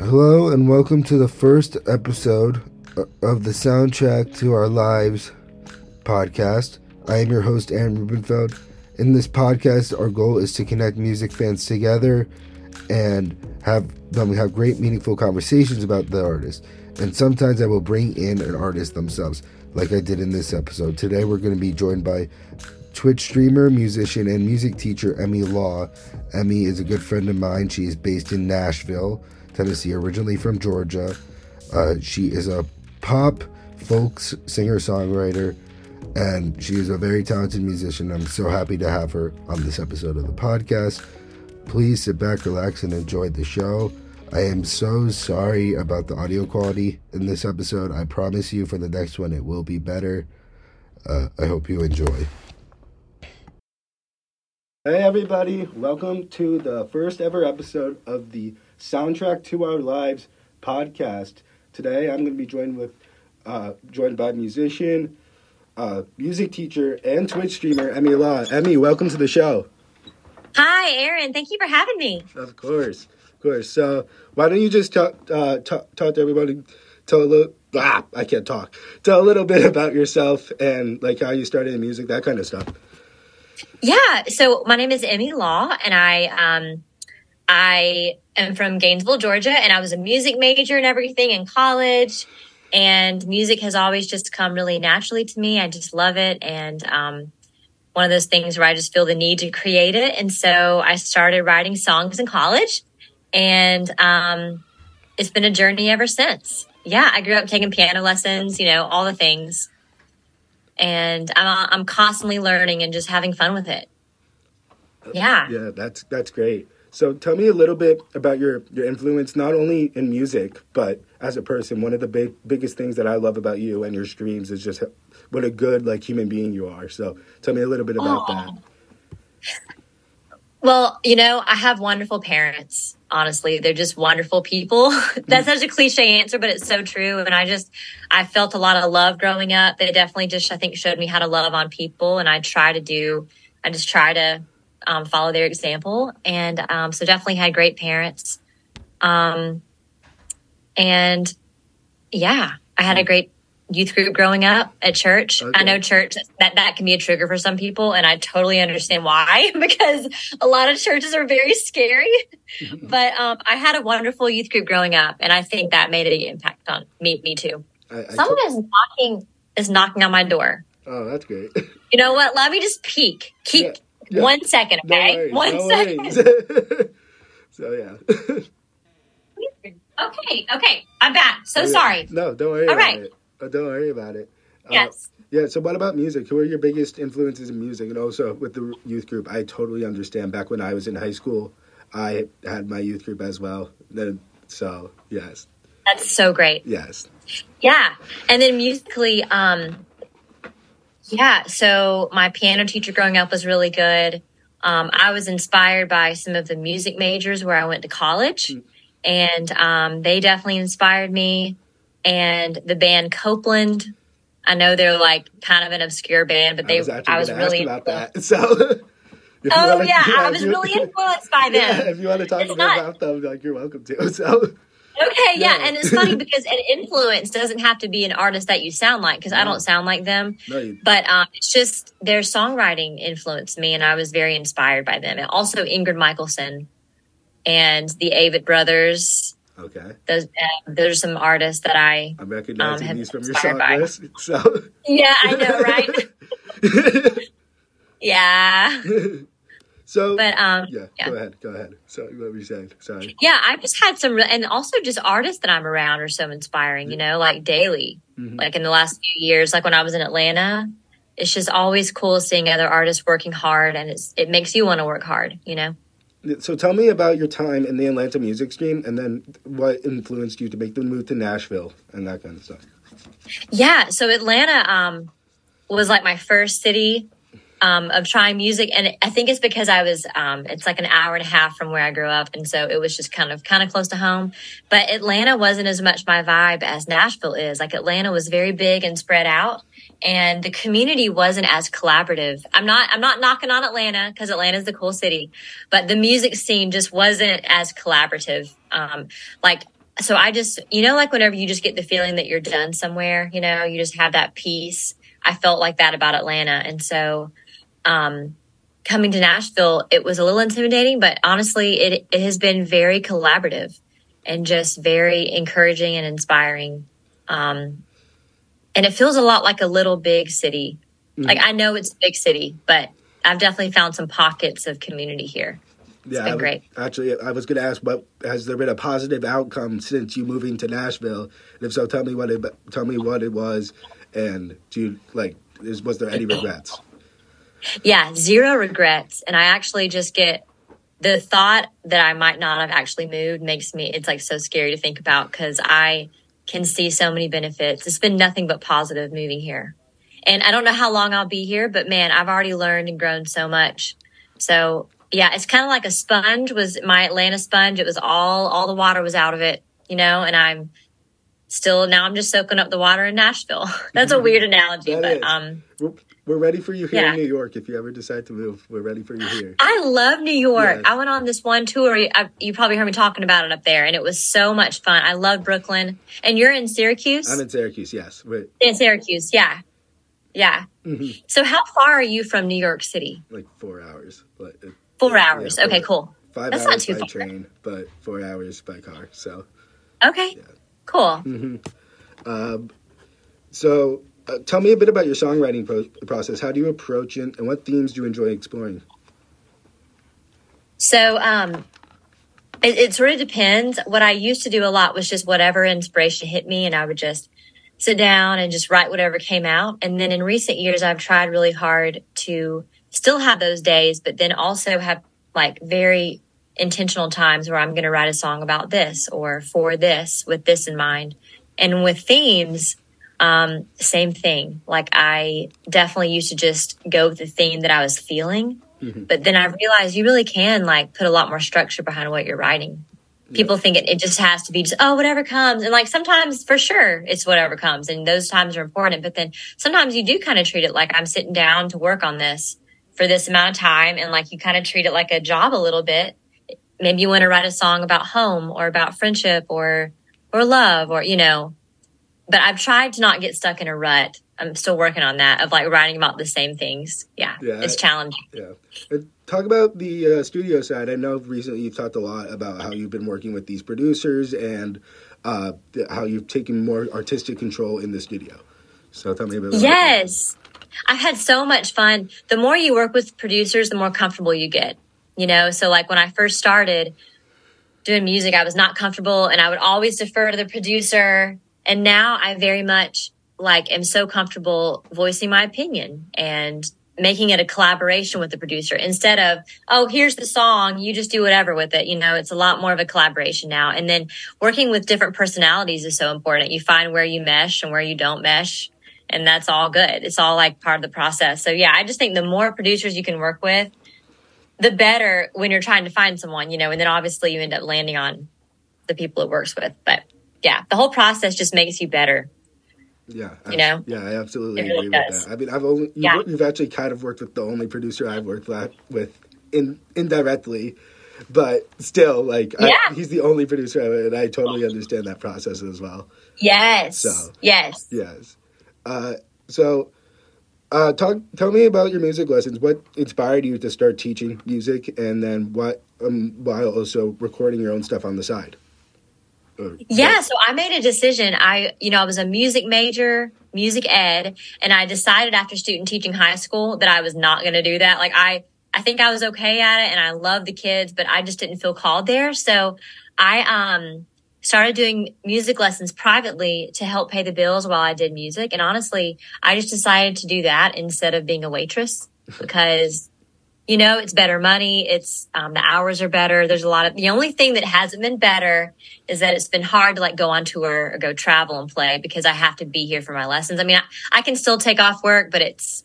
Hello and welcome to the first episode of the Soundtrack to Our Lives podcast. I am your host, Aaron Rubenfeld. In this podcast, our goal is to connect music fans together and have them have great, meaningful conversations about the artist. And sometimes I will bring in an artist themselves, like I did in this episode. Today, we're going to be joined by Twitch streamer, musician, and music teacher Emmy Law. Emmy is a good friend of mine. She is based in Nashville, Tennessee, originally from Georgia. Uh, she is a pop folk singer songwriter, and she is a very talented musician. I'm so happy to have her on this episode of the podcast. Please sit back, relax, and enjoy the show. I am so sorry about the audio quality in this episode. I promise you for the next one it will be better. Uh, I hope you enjoy. Hey, everybody, welcome to the first ever episode of the Soundtrack to Our Lives podcast. Today I'm going to be joined with uh, joined by musician, uh, music teacher, and Twitch streamer Emmy Law. Emmy, welcome to the show. Hi, Aaron. Thank you for having me. Of course, of course. So why don't you just talk uh, talk, talk to everybody? Tell a little. Ah, I can't talk. Tell a little bit about yourself and like how you started in music, that kind of stuff. Yeah. So my name is Emmy Law, and I um, I am from Gainesville, Georgia, and I was a music major and everything in college. And music has always just come really naturally to me. I just love it, and um, one of those things where I just feel the need to create it. And so I started writing songs in college, and um, it's been a journey ever since. Yeah, I grew up taking piano lessons, you know, all the things and I'm I'm constantly learning and just having fun with it. Yeah. Yeah, that's that's great. So tell me a little bit about your your influence not only in music but as a person. One of the big biggest things that I love about you and your streams is just what a good like human being you are. So tell me a little bit about Aww. that. Well, you know, I have wonderful parents. Honestly, they're just wonderful people. That's such a cliche answer, but it's so true. And I just, I felt a lot of love growing up. They definitely just, I think, showed me how to love on people. And I try to do, I just try to um, follow their example. And um, so definitely had great parents. Um, and yeah, I had a great youth group growing up at church. Okay. I know church that that can be a trigger for some people, and I totally understand why because a lot of churches are very scary. but um, I had a wonderful youth group growing up, and I think that made an impact on me. Me too. I, I Someone t- is knocking is knocking on my door. Oh, that's great. you know what? Let me just peek. Keep yeah, yeah. one second, okay? No one no second. so yeah. okay, okay. I'm back. So oh, yeah. sorry. No, don't worry. All right. It. Oh, don't worry about it. Uh, yes. Uh, yeah. So, what about music? Who are your biggest influences in music? And also with the youth group, I totally understand. Back when I was in high school, I had my youth group as well. Then, so yes. That's so great. Yes. Yeah, and then musically, um, yeah. So my piano teacher growing up was really good. Um, I was inspired by some of the music majors where I went to college, mm. and um, they definitely inspired me and the band Copeland. I know they're like kind of an obscure band, but they I was, I was really about that. So oh yeah, I was really influenced by them. Yeah, if you want to talk not, about them, like you're welcome to. So okay, yeah. and it's funny because an influence doesn't have to be an artist that you sound like because no. I don't sound like them. No, you, but um, it's just their songwriting influenced me, and I was very inspired by them. And also Ingrid Michaelson and the Avett Brothers Okay. Those uh, those are some artists that I I'm recognizing um, these from your song by. list. So yeah, I know, right? yeah. So, but um, yeah, yeah, Go ahead. Go ahead. So, what were you saying? Sorry. Yeah, I've just had some, and also just artists that I'm around are so inspiring. You know, like daily, mm-hmm. like in the last few years, like when I was in Atlanta. It's just always cool seeing other artists working hard, and it's it makes you want to work hard. You know. So tell me about your time in the Atlanta music scene and then what influenced you to make the move to Nashville and that kind of stuff. Yeah, so Atlanta um, was like my first city um, of trying music, and I think it's because I was. Um, it's like an hour and a half from where I grew up, and so it was just kind of kind of close to home. But Atlanta wasn't as much my vibe as Nashville is. Like Atlanta was very big and spread out, and the community wasn't as collaborative. I'm not I'm not knocking on Atlanta because Atlanta's the cool city, but the music scene just wasn't as collaborative. Um, like so I just, you know, like whenever you just get the feeling that you're done somewhere, you know, you just have that peace. I felt like that about Atlanta. And so, um, coming to Nashville, it was a little intimidating, but honestly, it, it has been very collaborative and just very encouraging and inspiring. Um, and it feels a lot like a little big city. Mm-hmm. Like I know it's a big city, but I've definitely found some pockets of community here. It's yeah, been great. Actually, I was going to ask, what has there been a positive outcome since you moving to Nashville? And if so, tell me what it tell me what it was, and do you like? Is, was there any regrets? Yeah, zero regrets, and I actually just get the thought that I might not have actually moved makes me. It's like so scary to think about because I can see so many benefits. It's been nothing but positive moving here. And I don't know how long I'll be here, but man, I've already learned and grown so much. So yeah, it's kind of like a sponge was my Atlanta sponge. It was all, all the water was out of it, you know, and I'm still, now I'm just soaking up the water in Nashville. That's a weird analogy, but, is. um, we're ready for you here yeah. in New York. If you ever decide to move, we're ready for you here. I love New York. Yes. I went on this one tour. I, you probably heard me talking about it up there, and it was so much fun. I love Brooklyn. And you're in Syracuse? I'm in Syracuse, yes. In Syracuse, yeah. Yeah. Mm-hmm. So, how far are you from New York City? Like four hours. But it, four hours. Yeah, okay, cool. Five That's hours not too by far. train, but four hours by car. So. Okay. Yeah. Cool. Mm-hmm. Um, so, uh, tell me a bit about your songwriting pro- process. How do you approach it, and what themes do you enjoy exploring? So, um, it, it sort of depends. What I used to do a lot was just whatever inspiration hit me, and I would just sit down and just write whatever came out. And then in recent years, I've tried really hard to still have those days, but then also have like very intentional times where I'm going to write a song about this or for this with this in mind. And with themes, um, same thing. Like I definitely used to just go with the theme that I was feeling. Mm-hmm. But then I realized you really can like put a lot more structure behind what you're writing people think it, it just has to be just oh whatever comes and like sometimes for sure it's whatever comes and those times are important but then sometimes you do kind of treat it like i'm sitting down to work on this for this amount of time and like you kind of treat it like a job a little bit maybe you want to write a song about home or about friendship or or love or you know but i've tried to not get stuck in a rut i'm still working on that of like writing about the same things yeah, yeah it's challenging yeah talk about the uh, studio side. I know recently you've talked a lot about how you've been working with these producers and uh, how you've taken more artistic control in the studio. So tell me about yes. I've had so much fun. The more you work with producers, the more comfortable you get. You know, so like when I first started doing music, I was not comfortable and I would always defer to the producer. And now I very much like am so comfortable voicing my opinion and making it a collaboration with the producer instead of oh here's the song you just do whatever with it. You know it's a lot more of a collaboration now. And then working with different personalities is so important. You find where you mesh and where you don't mesh and that's all good. It's all like part of the process. So yeah i just think the more producers you can work with the better when you're trying to find someone you know and then obviously you end up landing on the people it works with. But yeah the whole process just makes you better yeah, you know. Yeah, I absolutely agree with that. I mean, I've only you yeah. you've actually kind of worked with the only producer I've worked with in indirectly, but still, like, yeah. I, he's the only producer, ever, and I totally understand that process as well. Yes. So yes, yes. Uh, so, uh, talk. Tell me about your music lessons. What inspired you to start teaching music, and then what, um, while also recording your own stuff on the side? Yeah, so I made a decision. I, you know, I was a music major, music ed, and I decided after student teaching high school that I was not going to do that. Like I, I think I was okay at it and I love the kids, but I just didn't feel called there. So I, um, started doing music lessons privately to help pay the bills while I did music. And honestly, I just decided to do that instead of being a waitress because you know, it's better money. It's, um, the hours are better. There's a lot of, the only thing that hasn't been better is that it's been hard to like go on tour or go travel and play because I have to be here for my lessons. I mean, I, I can still take off work, but it's,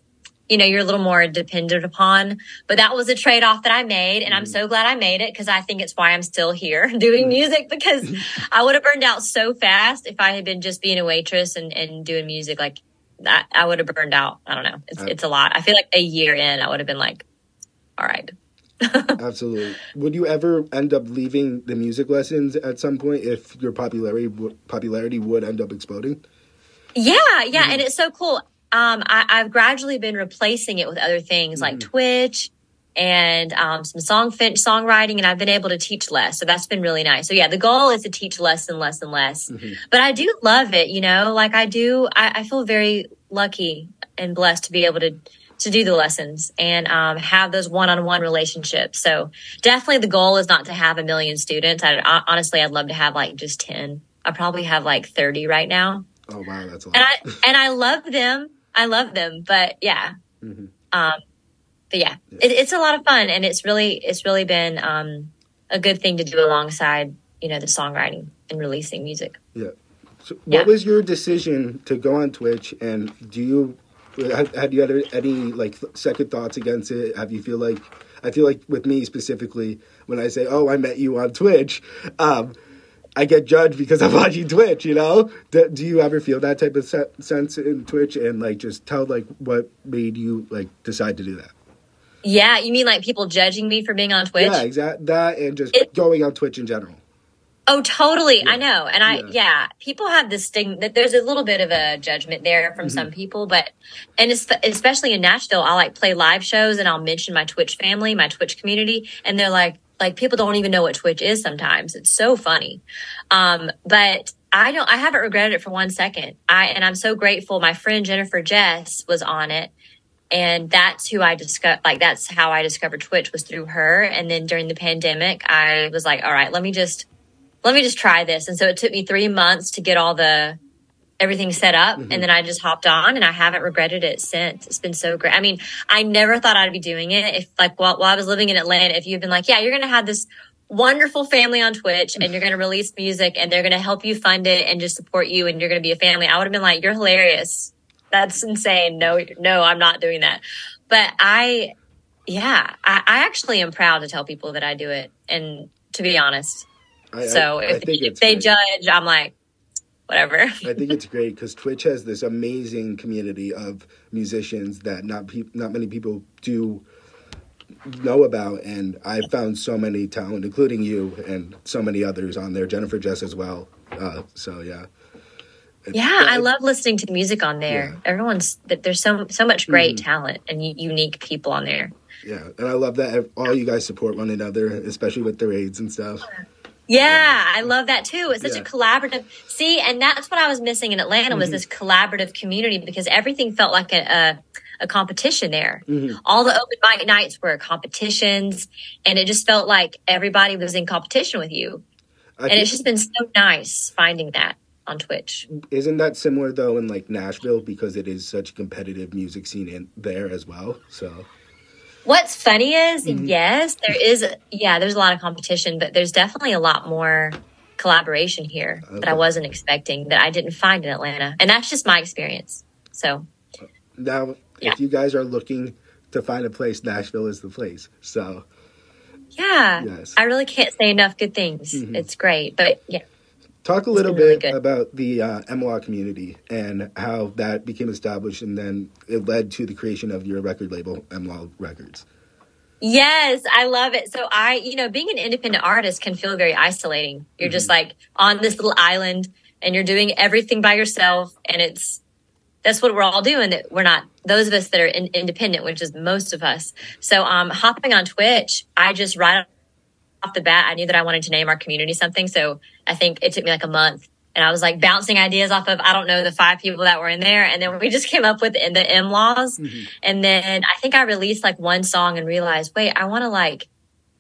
you know, you're a little more dependent upon, but that was a trade off that I made. And mm. I'm so glad I made it because I think it's why I'm still here doing mm. music because I would have burned out so fast if I had been just being a waitress and, and doing music. Like that, I would have burned out. I don't know. It's, it's a lot. I feel like a year in, I would have been like, all right. Absolutely. Would you ever end up leaving the music lessons at some point if your popularity popularity would end up exploding? Yeah, yeah, mm-hmm. and it's so cool. Um, I, have gradually been replacing it with other things mm-hmm. like Twitch and um, some song fin- songwriting, and I've been able to teach less. So that's been really nice. So yeah, the goal is to teach less and less and less. Mm-hmm. But I do love it. You know, like I do. I, I, feel very lucky and blessed to be able to to do the lessons and um, have those one-on-one relationships. So definitely the goal is not to have a million students. I, honestly, I'd love to have like just ten. I probably have like thirty right now. Oh wow, that's a lot. And I and I love them. I love them, but yeah. Mm-hmm. Um, but yeah, yeah. It, it's a lot of fun, and it's really it's really been um, a good thing to do alongside you know the songwriting and releasing music. Yeah. So what yeah. was your decision to go on Twitch, and do you had, had you had any like second thoughts against it? Have you feel like I feel like with me specifically when I say, "Oh, I met you on Twitch," um, I get judged because I'm watching Twitch. You know, do, do you ever feel that type of se- sense in Twitch and like just tell like what made you like decide to do that? Yeah, you mean like people judging me for being on Twitch? Yeah, exactly. That and just it, going on Twitch in general. Oh, totally. Yeah. I know. And I, yeah. yeah. people have this thing that there's a little bit of a judgment there from mm-hmm. some people, but, and especially in Nashville, I'll like play live shows and I'll mention my Twitch family, my Twitch community. And they're like, like people don't even know what Twitch is sometimes. It's so funny. Um, but I don't, I haven't regretted it for one second. I, and I'm so grateful. My friend Jennifer Jess was on it and that's who I discovered. Like that's how I discovered Twitch was through her. And then during the pandemic, I was like, all right, let me just let me just try this. And so it took me three months to get all the everything set up, mm-hmm. and then I just hopped on, and I haven't regretted it since. It's been so great. I mean, I never thought I'd be doing it. If like while, while I was living in Atlanta, if you've been like, yeah, you're going to have this wonderful family on Twitch and you're going to release music and they're going to help you fund it and just support you and you're going to be a family. I would have been like, you're hilarious that's insane. No, no, I'm not doing that. But I, yeah, I, I actually am proud to tell people that I do it. And to be honest, I, so I, if, if they judge, I'm like, whatever. I think it's great because Twitch has this amazing community of musicians that not pe- not many people do know about, and I found so many talent, including you and so many others on there. Jennifer Jess as well. Uh, so yeah yeah, I love listening to the music on there. Yeah. Everyone's there's so so much great mm-hmm. talent and unique people on there. Yeah, and I love that all you guys support one another, especially with the raids and stuff. Yeah, I love that too. It's such yeah. a collaborative. See, and that's what I was missing in Atlanta was mm-hmm. this collaborative community because everything felt like a, a, a competition there. Mm-hmm. All the open mic nights were competitions, and it just felt like everybody was in competition with you. I and it's just been so nice finding that on Twitch. Isn't that similar though in like Nashville because it is such a competitive music scene in there as well? So What's funny is, mm-hmm. yes, there is yeah, there's a lot of competition, but there's definitely a lot more collaboration here okay. that I wasn't expecting that I didn't find in Atlanta. And that's just my experience. So now yeah. if you guys are looking to find a place, Nashville is the place. So yeah, yes. I really can't say enough good things. Mm-hmm. It's great, but yeah. Talk a little bit about the uh, MLaw community and how that became established, and then it led to the creation of your record label, MLaw Records. Yes, I love it. So I, you know, being an independent artist can feel very isolating. You're mm-hmm. just like on this little island and you're doing everything by yourself and it's that's what we're all doing that we're not those of us that are in, independent, which is most of us. So um hopping on Twitch, I just right off the bat, I knew that I wanted to name our community something. So I think it took me like a month and I was like bouncing ideas off of, I don't know, the five people that were in there. And then we just came up with the, the M laws. Mm-hmm. And then I think I released like one song and realized, wait, I want to like,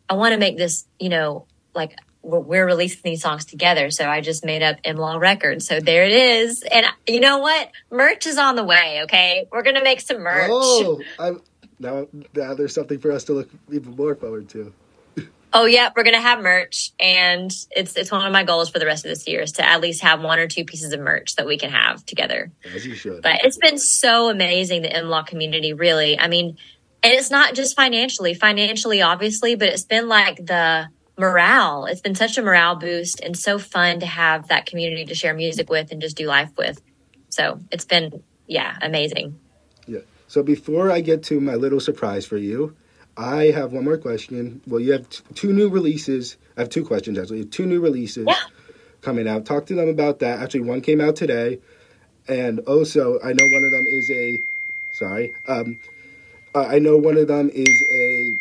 I want to make this, you know, like we're, we're, releasing these songs together. So I just made up M Law Records. So there it is. And you know what? Merch is on the way. Okay. We're going to make some merch. Oh, I'm, now, now there's something for us to look even more forward to. Oh yeah, we're gonna have merch, and it's it's one of my goals for the rest of this year is to at least have one or two pieces of merch that we can have together. As you should. But it's been so amazing the MLaw community. Really, I mean, and it's not just financially, financially obviously, but it's been like the morale. It's been such a morale boost and so fun to have that community to share music with and just do life with. So it's been yeah amazing. Yeah. So before I get to my little surprise for you, I have one more question. Well, you have t- two new releases. I have two questions actually. Two new releases Yeah. coming out. Talk to them about that. Actually, one came out today, and also I know one of them is a. Sorry. Um, uh, I know one of them is a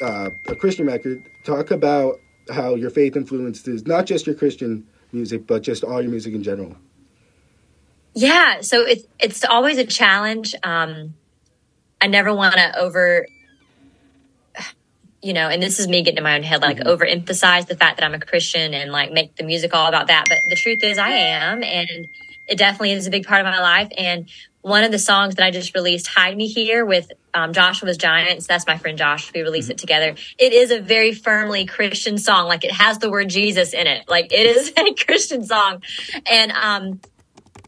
uh, a Christian record. Talk about how your faith influences not just your Christian music, but just all your music in general. Yeah, so it's it's always a challenge. Um, I never want to over, you know, and this is me getting in my own head, like Mm-hmm. overemphasize the fact that I'm a Christian and like make the music all about that. But the truth is, I am, and it definitely is a big part of my life. And one of the songs that I just released, "Hide Me Here" with um, Joshua's Giants. That's my friend Josh. We released it together. It is a very firmly Christian song. Like it has the word Jesus in it. Like it is a Christian song, and um,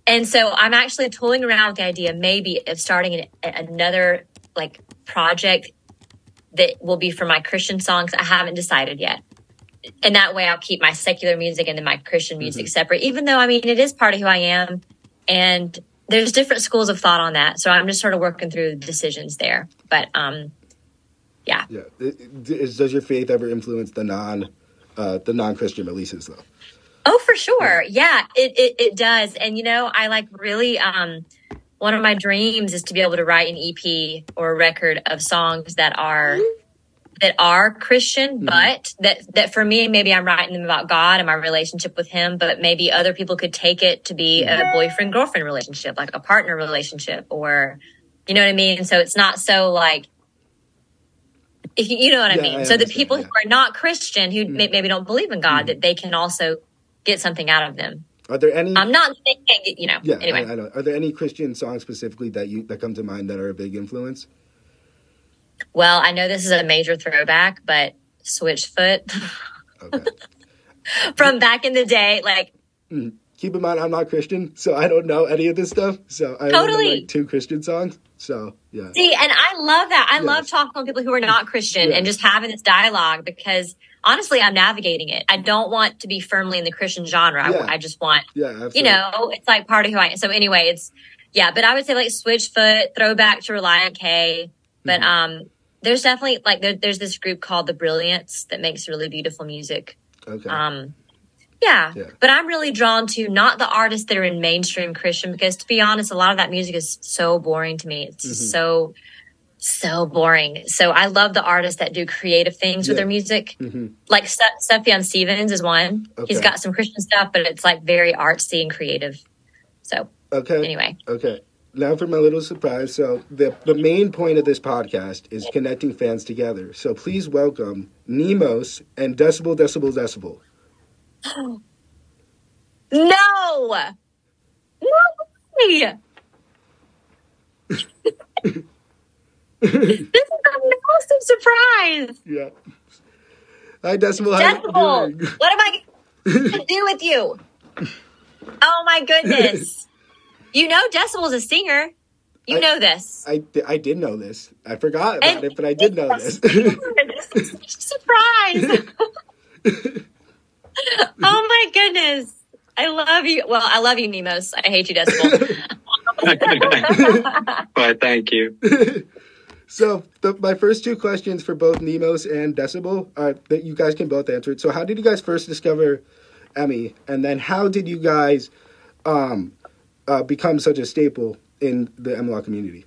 and so I'm actually toying around with the idea maybe of starting an, another like project that will be for my Christian songs. I haven't decided yet. And that way I'll keep my secular music and then my Christian music separate, even though I mean, it is part of who I am. And there's different schools of thought on that. So I'm just sort of working through decisions there. But, um, yeah. Yeah. Does your faith ever influence the non uh, the non Christian releases though? Oh, for sure. Yeah, it, it, it does. And, you know, I like really, um, one of my dreams is to be able to write an EP or a record of songs that are, that are Christian, mm-hmm. but that, that for me, maybe I'm writing them about God and my relationship with him, but maybe other people could take it to be a boyfriend girlfriend relationship, like a partner relationship or, you know what I mean? So it's not so like, if you, you know what I mean? I so the people yeah. who are not Christian, who mm-hmm. may, maybe don't believe in God, mm-hmm. that they can also get something out of them. Are there any? I'm not, they you know, yeah, anyway. I, I know. Are there any Christian songs specifically that you that come to mind that are a big influence? Well, I know this is a major throwback, but Switchfoot Okay. from back in the day, like mm-hmm. Keep in mind, I'm not Christian, so I don't know any of this stuff. So I only know like two Christian songs. So yeah, see, and I love that. I love talking to people who are not Christian Yeah. and just having this dialogue because honestly, I'm navigating it. I don't want to be firmly in the Christian genre. Yeah. I, I just want, yeah, absolutely. you know, it's like part of who I am. So anyway, it's yeah, but I would say like switch Switchfoot, throwback to Relient K. But Mhm. um, there's definitely like there, there's this group called the Brilliance that makes really beautiful music. Okay. Um, yeah. Yeah. but I'm really drawn to not the artists that are in mainstream Christian because, to be honest, a lot of that music is so boring to me. It's Mhm. so so boring. So I love the artists that do creative things with their music. hmm Like Sufjan Stevens is one. He's got some Christian stuff, but it's like very artsy and creative. So Okay. anyway, Okay. Now for my little surprise. So the the main point of this podcast is connecting fans together. So please welcome Nemos and Decibel Decibel Decibel. no, no way. this is a massive surprise. Yeah. Hi Decibel. How you Decibel, doing? what am I going to do with you? Oh my goodness. You know Decibel's a singer. You I- know this. I, I did know this. I forgot about And- it, but I did know this. this is such a surprise. oh my goodness. I love you. Well, I love you, Nemos. I hate you, Decibel. Why, thank you. So the, my first two questions for both Nemos and Decibel are that you guys can both answer it. So how did you guys first discover Emmy, and then how did you guys um, uh, become such a staple in the MLaw community?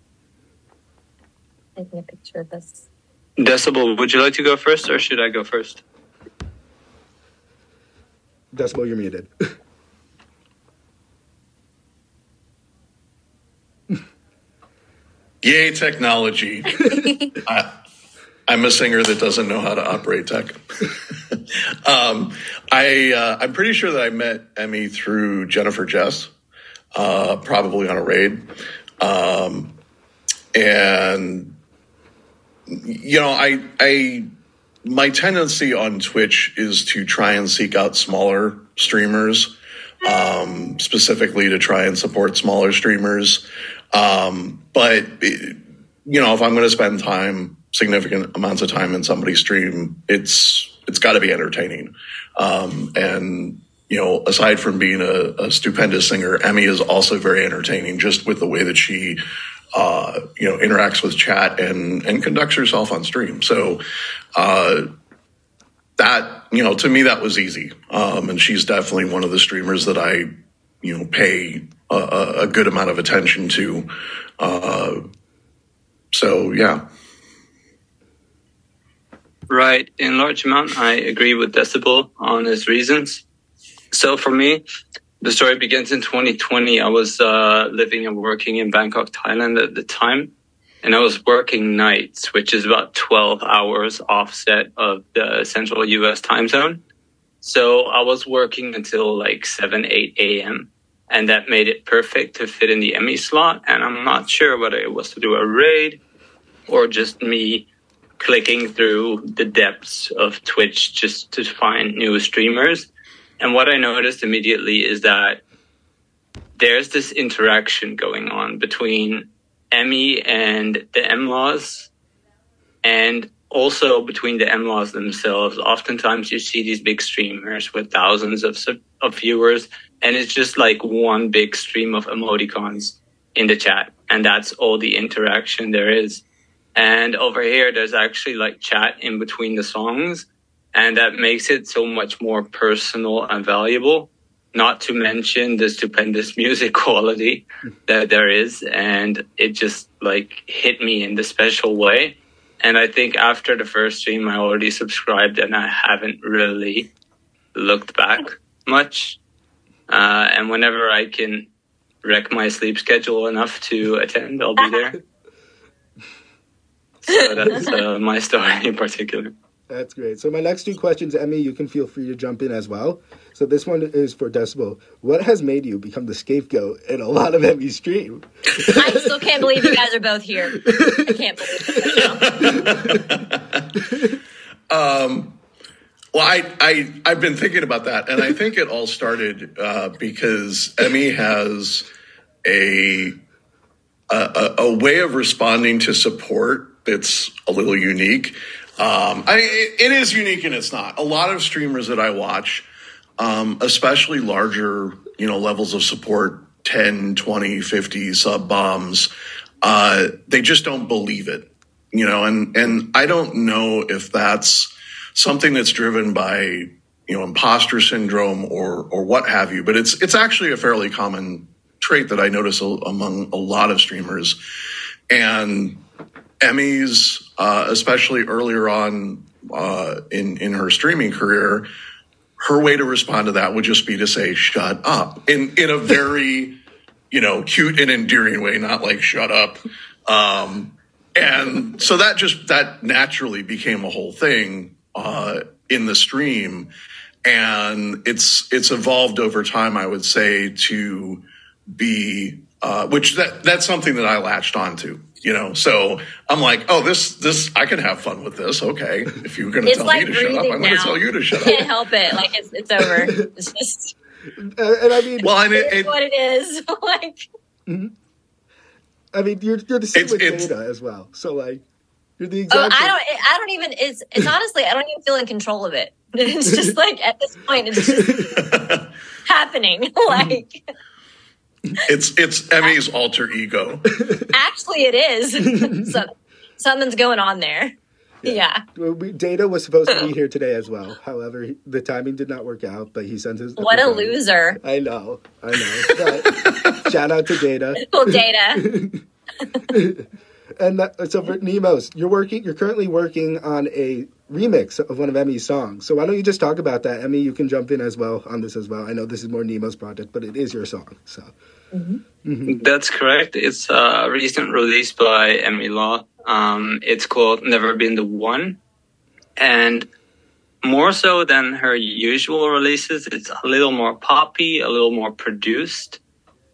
Taking a picture of this. Decibel, would you like to go first or should I go first? Decibel, you're muted. Yay, technology. I, I'm a singer that doesn't know how to operate tech. um, I, uh, I'm pretty sure that I met Emmy through Jennifer Jess, uh, probably on a raid. Um, and, you know, I, I, my tendency on Twitch is to try and seek out smaller streamers, um, specifically to try and support smaller streamers. Um, but you know, if I'm going to spend time, significant amounts of time in somebody's stream, it's it's got to be entertaining. Um, and you know, aside from being a, a stupendous singer, Emmy is also very entertaining, just with the way that she uh, you know, interacts with chat and and conducts herself on stream. So uh, that you know, to me, that was easy. Um, and she's definitely one of the streamers that I you know pay a, a good amount of attention to. Uh, so yeah. Right. In large amount, I agree with Decibel on his reasons. So for me, the story begins in 2020. I was uh, living and working in Bangkok, Thailand at the time. And I was working nights, which is about 12 hours offset of the central US time zone. So I was working until like 7, 8 a.m. And that made it perfect to fit in the Emmy slot. And I'm not sure whether it was to do a raid or just me clicking through the depths of Twitch just to find new streamers. And what I noticed immediately is that there's this interaction going on between Emmy and the MLAWs, and also between the MLAWs themselves. Oftentimes, you see these big streamers with thousands of of viewers, and it's just like one big stream of emoticons in the chat, and that's all the interaction there is. And over here, there's actually like chat in between the songs. And that makes it so much more personal and valuable. Not to mention the stupendous music quality that there is. And it just like hit me in the special way. And I think after the first stream, I already subscribed and I haven't really looked back much. Uh, and whenever I can wreck my sleep schedule enough to attend, I'll be there. So that's uh, my story in particular. That's great. So my next two questions, Emmy, you can feel free to jump in as well. So this one is for Decibel. What has made you become the scapegoat in a lot of Emmy stream? I still can't believe you guys are both here. I can't believe it um, well, I, I, I've been thinking about that, and I think it all started uh, because Emmy has a, a, a way of responding to support that's a little unique. Um, I, it is unique and it's not. A lot of streamers that I watch, um, especially larger, you know, levels of support, 10, 20, 50 sub bombs, uh, they just don't believe it, you know, and, and I don't know if that's something that's driven by, you know, imposter syndrome or, or what have you, but it's, it's actually a fairly common trait that I notice among a lot of streamers. And Emmys, uh, especially earlier on uh, in in her streaming career, her way to respond to that would just be to say "shut up" in in a very you know cute and endearing way, not like "shut up." Um, and so that just that naturally became a whole thing uh, in the stream, and it's it's evolved over time. I would say to be uh, which that that's something that I latched onto you know? So i'm like oh this this i can have fun with this. Okay. If you're going to tell like me to shut up i'm going to tell you to shut up can't help it. Like it's, it's over. It's just and, and i mean well and it, it, what it is. Like mm-hmm. i mean you're, you're the same with data as well. So like you're the exact oh, i don't i don't even it's it's honestly i don't even feel in control of it it's just like at this point it's just happening like it's it's Emmy's alter ego. Actually, it is. so, something's going on there. Yeah. yeah. Well, Data was supposed to be here today as well. However, the timing did not work out, but he sent his. What a loser. I know. I know. But shout out to Data. Cool Data. And that, so for Nemos, you're working. You're currently working on a remix of one of Emmy's songs. So why don't you just talk about that, Emmy? You can jump in as well on this as well. I know this is more Nemo's project, but it is your song. So mm-hmm. Mm-hmm. that's correct. It's a recent release by Emmy Law. Um, it's called "Never Been the One," and more so than her usual releases, it's a little more poppy, a little more produced.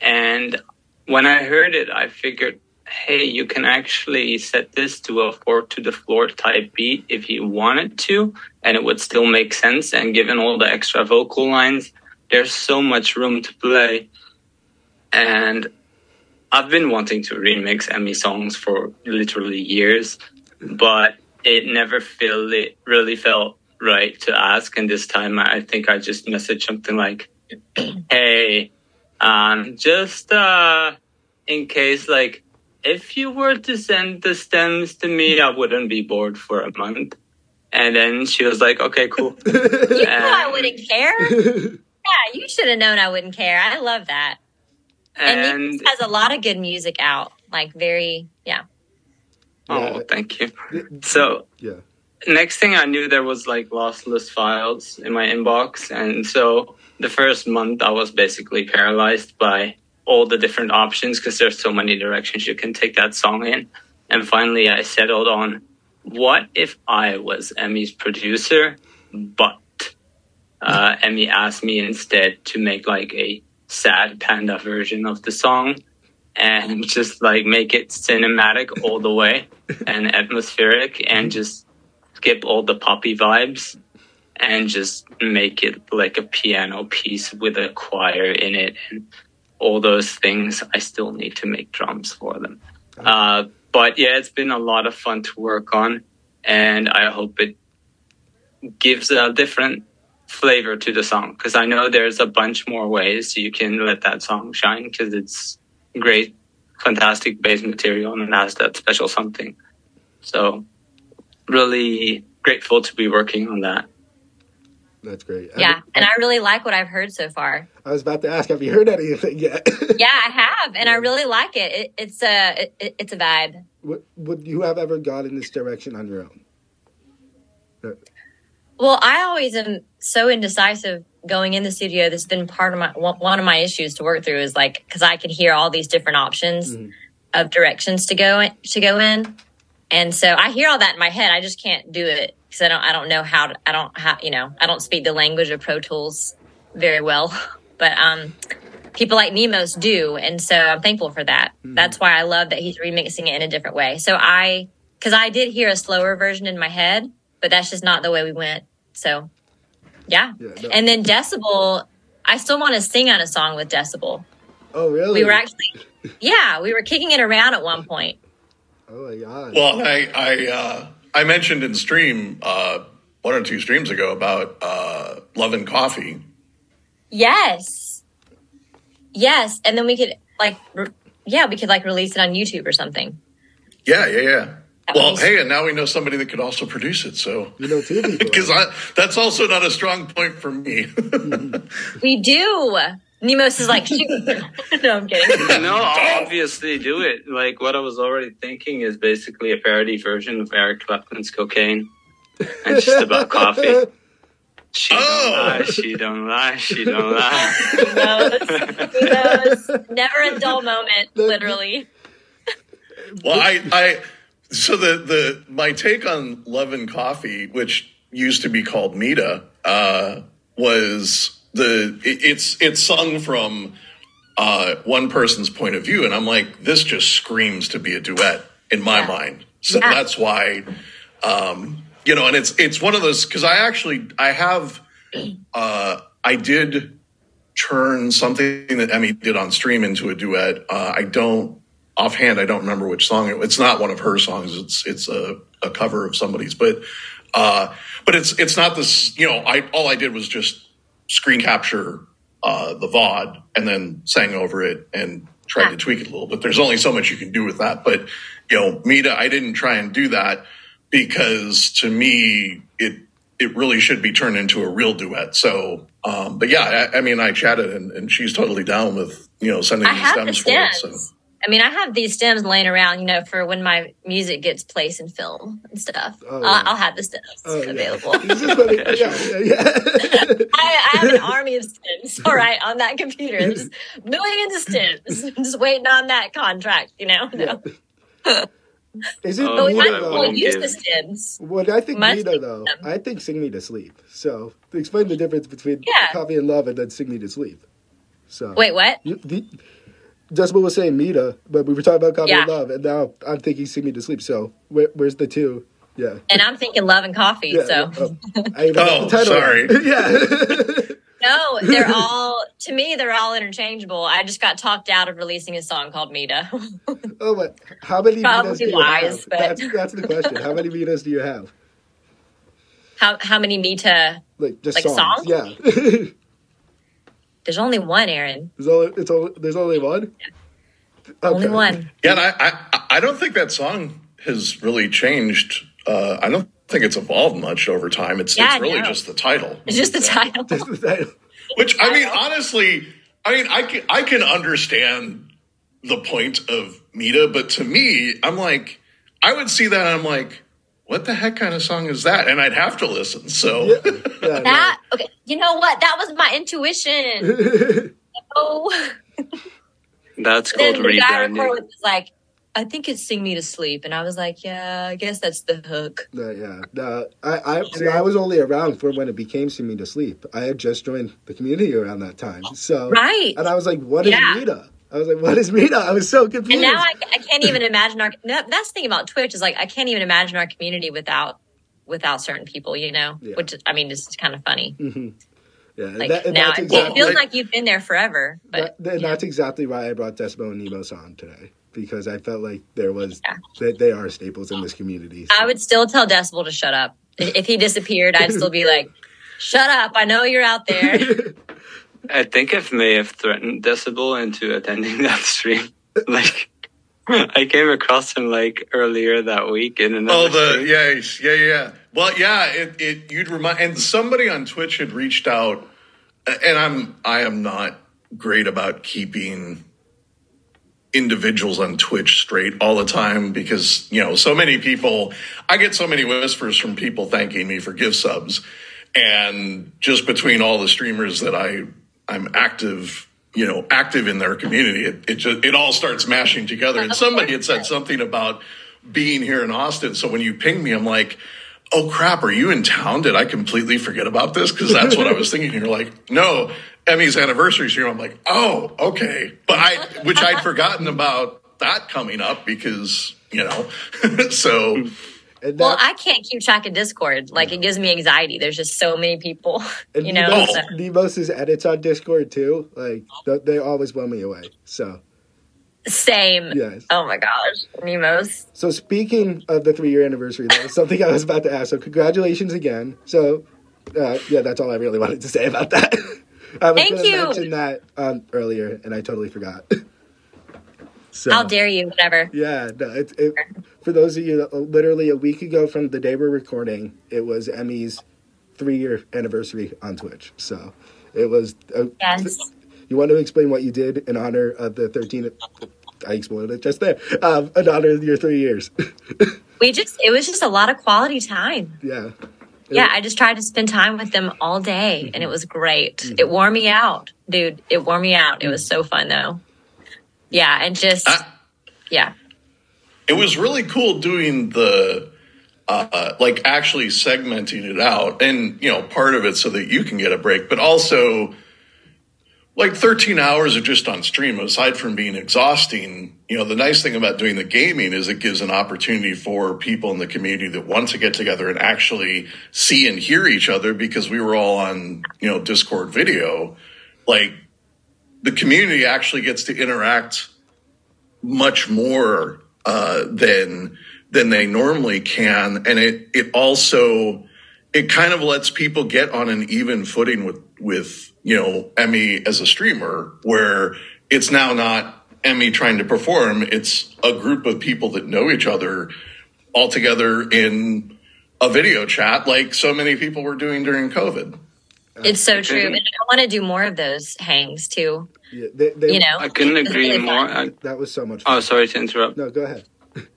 And when I heard it, I figured hey, you can actually set this to a four to the floor type beat if you wanted to, and it would still make sense. And given all the extra vocal lines, there's so much room to play. And I've been wanting to remix Emmy songs for literally years, but it never feel it really felt right to ask. And this time I think I just messaged something like, Hey, um, just uh in case like if you were to send the stems to me, I wouldn't be bored for a month. And then she was like, okay, cool. You know I wouldn't care. Yeah, you should have known I wouldn't care. I love that. And, And, Nick has a lot of good music out. Like very, yeah. oh, Yeah. thank you. So yeah. next thing I knew, there was like lossless files in my inbox. And so the first month, I was basically paralyzed by all the different options because there's so many directions you can take that song in. And finally, I settled on what if I was Emmy's producer, but uh, Emmy asked me instead to make like a sad panda version of the song and just like make it cinematic all the way and atmospheric and just skip all the poppy vibes and just make it like a piano piece with a choir in it and all those things. I still need to make drums for them. Uh, but yeah, it's been a lot of fun to work on, and I hope it gives a different flavor to the song because I know there's a bunch more ways you can let that song shine because it's great, fantastic bass material and it has that special something. So, really grateful to be working on that. That's great. Yeah. And I really like what I've heard so far. I was about to ask, have you heard anything yet? Yeah, I have. And I really like it. it it's a, it- it, it's a vibe. would, would you have ever gone in this direction on your own? Well, I always am so indecisive going in the studio. That's been part of my one of my issues to work through is like because I can hear all these different options Mhm. of directions to go in, to go in, and so I hear all that in my head. I just can't do it because I don't I don't know how to, I don't how you know I don't speak the language of Pro Tools very well, but um. People like Nemos do, and so I'm thankful for that. That's why I love that he's remixing it in a different way. So I, because I did hear a slower version in my head, but that's just not the way we went. So, yeah. Yeah, no. And then Decibel, I still want to sing on a song with Decibel. Oh, really? We were actually, yeah, we were kicking it around at one point. Oh my god. Well, I I uh, I mentioned in stream uh, one or two streams ago about uh, Love and Coffee. Yes. Yes. And then we could, like, re- yeah, we could, like, release it on YouTube or something. Yeah, yeah, yeah. That Well, was- hey, and now we know somebody that could also produce it. So you know, because that's also not a strong point for me. We do. Nemos is like, no, I'm kidding. no, I'll obviously do it. Like what I was already thinking is basically a parody version of Eric Clapton's Cocaine, and it's just about coffee. She Oh. don't lie, she don't lie, she don't lie. Who knows? Who knows? Never a dull moment, literally. Well, I, I, so the the my take on Love and Coffee, which used to be called Mita, uh, was the it, it's it's sung from uh, one person's point of view, and I'm like, this just screams to be a duet in my Yeah. mind. So Yeah. that's why, um, you know, and it's it's one of those because I actually I have uh, I did turn something that Emmy did on stream into a duet. Uh, I don't offhand, I don't remember which song. It, it's not one of her songs. It's it's a, a cover of somebody's, but uh, but it's it's not this. You know, I all I did was just screen capture uh, the VOD and then sang over it and tried Yeah. to tweak it a little. But there's only so much you can do with that. But you know, Mita, I didn't try and do that because to me it it really should be turned into a real duet. So, um, but yeah, I, I mean, I chatted and, and she's totally down with you know sending I the stems for it. So I mean, I have these stems laying around, you know, for when my music gets placed in film and stuff. Oh, I'll. I'll have the stems Oh, available. This is funny. Yeah, yeah, yeah. I, I have an army of stems, all right, on that computer. There's millions of stems. just waiting on that contract, you know? No. Is it Oh, But we Mita might yeah, though? use the stems. What I think Must Mita be though, them. I think "Sing Me to Sleep." So explain the difference between. "Coffee and Love" and then "Sing Me to Sleep." So Wait, what? you, the, Decibel was saying Mita, but we were talking about "Coffee and Love," and now I'm thinking "Sing Me to Sleep." So where, where's the two? Yeah. And I'm thinking love and coffee, Yeah, so. yeah. Oh, I oh, even Oh, the title. sorry. yeah. No, they're all, to me, they're all interchangeable. I just got talked out of releasing a song called Mita. oh, but how many Probably Mitas do you wise, have? but- That's, that's the question. How many Mitas do you have? how, how many Mita? Like just Like songs? songs? Yeah. There's only one, Aaron. there's only it's only there's only one. Only Okay. one. yeah, and I, I I don't think that song has really changed. Uh, I don't think it's evolved much over time. It's Yeah, it's really no. just the title. It's just the title. Which I mean, honestly, I mean, I can I can understand the point of Mita, but to me, I'm like, I would see that and I'm like, what the heck kind of song is that? And I'd have to listen. So Yeah, no. That okay. You know what? That was my intuition. oh. That's then called the guy rebranding. was like, I think it's "Sing Me to Sleep," and I was like, Yeah, I guess that's the hook. No, yeah. No, I, I, see, I was only around for when it became Sing Me to Sleep. I had just joined the community around that time. So, Right. and I was like, what is Yeah. Mita? I was like, what is Mita? I was so confused. And now I, I can't even imagine our. That's the thing about Twitch is like I can't even imagine our community without without certain people. You know, Yeah. which I mean, it's kind of funny. Mm-hmm. yeah, Like that- now, that's it feels like- you've been there forever. But that- yeah. that's exactly why I brought Desmo and Nemos on today. Because I felt like there was, Yeah. that they are staples in this community. I would still tell Decibel to shut up. If he disappeared, I'd still be like, "Shut up! I know you're out there." I think I may have threatened Decibel into attending that stream. like, I came across him like earlier that week in another Oh, the stream. yeah, yeah, yeah. Well, yeah. It, it you'd remind, and somebody on Twitch had reached out, and I'm I am not great about keeping individuals on Twitch straight all the time because you know so many people. I get so many whispers from people thanking me for gift subs, and just between all the streamers that I I'm active. You know, active in their community, it, it just it all starts mashing together. And somebody had said something about being here in Austin. So when you ping me, I'm like, oh crap, are you in town? Did I completely forget about this? Because that's what I was thinking. You're like, no, Emmy's anniversary here. I'm like, oh, okay. But I, which I'd forgotten about that coming up because, you know, so and well, that- I can't keep track of Discord. Like it gives me anxiety. There's just so many people. and You know. Nemos, so- Nemos's edits on Discord too, like, they always blow me away. So, Same. Yes. Oh my gosh, Nemos. So speaking of the three year anniversary, that was something I was about to ask. So congratulations again. So uh, yeah, that's all I really wanted to say about that. I was Thank you. mention that um, earlier, and I totally forgot. So How dare you? Whatever. yeah, no, it, it, for those of you, literally a week ago from the day we're recording, it was Emmy's three year anniversary on Twitch. So it was. Uh, Yes. You want to explain what you did in honor of the 13th? I explained it just there. Um, in honor of your three years. We just it was just a lot of quality time. yeah. Yeah, I just tried to spend time with them all day and it was great. It wore me out, dude. It wore me out. It was so fun though. Yeah, and just I- yeah. it was really cool doing the uh, like actually segmenting it out and you know part of it so that you can get a break but also like 13 hours of just on stream aside from being exhausting you know the nice thing about doing the gaming is it gives an opportunity for people in the community that want to get together and actually see and hear each other because we were all on you know discord video like the community actually gets to interact much more uh, than than they normally can, and it it also it kind of lets people get on an even footing with with you know Emmy as a streamer, where it's now not Emmy trying to perform; it's a group of people that know each other all together in a video chat, like so many people were doing during COVID. It's so true. And I want to do more of those hangs too. yeah they, they, You know. I couldn't agree really more. I, That was so much oh, fun. sorry to interrupt. No, go ahead.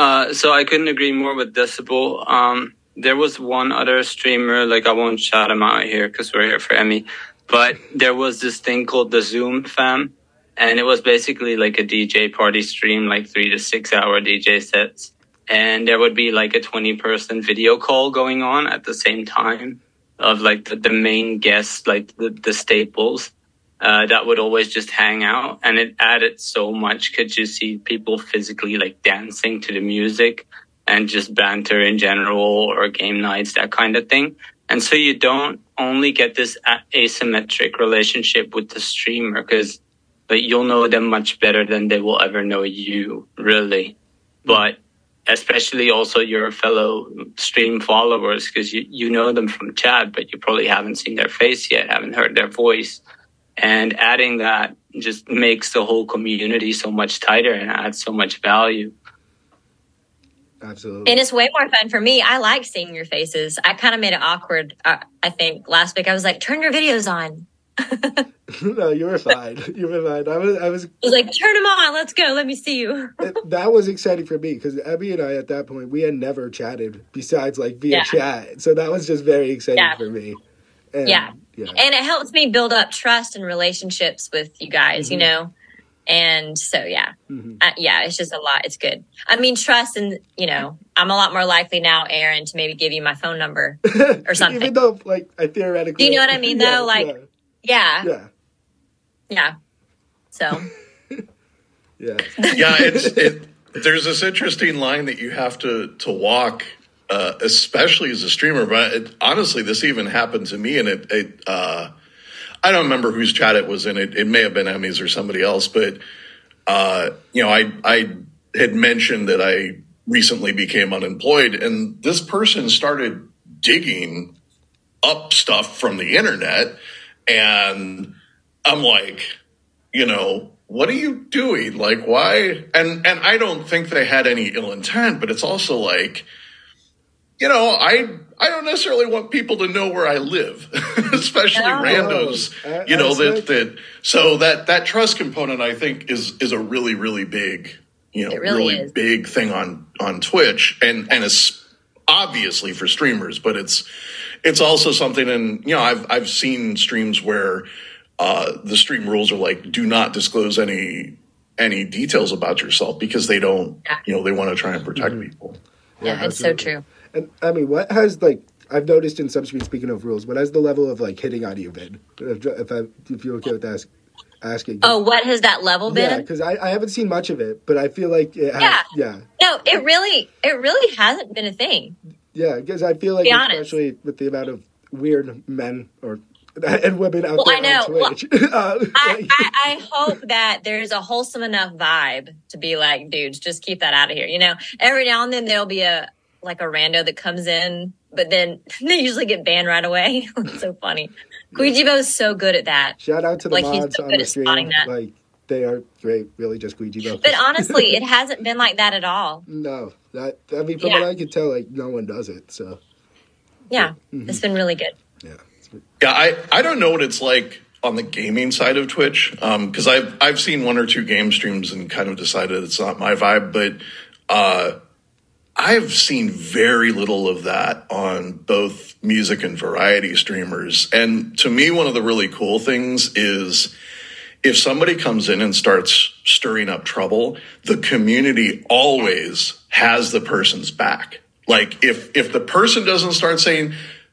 Uh, so I couldn't agree more with Decibel. Um, there was one other streamer, like I won't shout him out here because we're here for Emmy, but there was this thing called the Zoom Fam, and it was basically like a DJ party stream, like three to six hour DJ sets, and there would be like a twenty person video call going on at the same time of like the, the main guests, like the, the staples uh, that would always just hang out. And it added so much. Because you see people physically like dancing to the music and just banter in general or game nights that kind of thing? And so you don't only get this asymmetric relationship with the streamer because but you'll know them much better than they will ever know you really. But especially also your fellow stream followers because you, you know them from chat but you probably haven't seen their face yet haven't heard their voice And adding that just makes the whole community so much tighter and adds so much value. Absolutely. And it's way more fun for me. I like seeing your faces. I kind of made it awkward. Uh, I think last week I was like, turn your videos on. No, you were fine. You were fine. I was, I was, I was like, turn them on. Let's go. Let me see you. that was exciting for me because Abby and I at that point we had never chatted besides like via Yeah. chat, so that was just very exciting Yeah. for me. And, Yeah. yeah, and it helps me build up trust and relationships with you guys, you Mhm. know? And so, yeah, Mhm. uh, yeah, it's just a lot. It's good. I mean, trust and, you know, I'm a lot more likely now, Aaron, to maybe give you my phone number or something. Even though, like, I theoretically, Do you know what I mean, though? Like- yeah, yeah. yeah, Yeah. So, yeah. yeah, it's it. There's this interesting line that you have to to walk, uh, especially as a streamer. But it, honestly, this even happened to me, and it. it uh, I don't remember whose chat it was in. It, it may have been Emmy's or somebody else, but uh, you know, I I had mentioned that I recently became unemployed, and this person started digging up stuff from the internet, and I'm like, you know, what are you doing? Like, why? And and I don't think they had any ill intent, but it's also like, you know, I I don't necessarily want people to know where I live, especially No. randos. You know that's that that so that that trust component I think is is a really really big you know really really big thing on on Twitch and and it's obviously for streamers, but it's it's also something and you know I've I've seen streams where uh, the stream rules are like do not disclose any any details about yourself because they don't Yeah. you know they want to try and protect people. yeah, it's so true. And I mean, what has like I've noticed in some streams, Speaking of rules, what has the level of like hitting on you been? If, if I if you're okay with ask, asking. Oh, what has that level been? yeah, because I, I haven't seen much of it, but I feel like it has, Yeah. yeah, No, it really, it really hasn't been a thing. Yeah, because I feel like honest. especially with the amount of weird men or and women out Well, there I know. on Well, uh, I, I, I hope that there's a wholesome enough vibe to be like, dudes, just keep that out of here. You know, every now and then there'll be a like a rando that comes in, but then they usually get banned right away. it's so funny. Kuijibo is so good at that. Shout out to the Like, he's mods so on the stream. Like they are great. Really, just squeegee both. But honestly, it hasn't been like that at all. no, that I mean, from Yeah. what I can tell, like no one does it. So Yeah, Mm-hmm. it's been really good. yeah, Yeah, I, I don't know what it's like on the gaming side of Twitch because I've I've seen one or two game streams and kind of decided it's not my vibe, but uh, I've seen very little of that on both music and variety streamers. And to me, one of the really cool things is if somebody comes in and starts stirring up trouble, the community always has the person's back. Like if if the person doesn't start saying,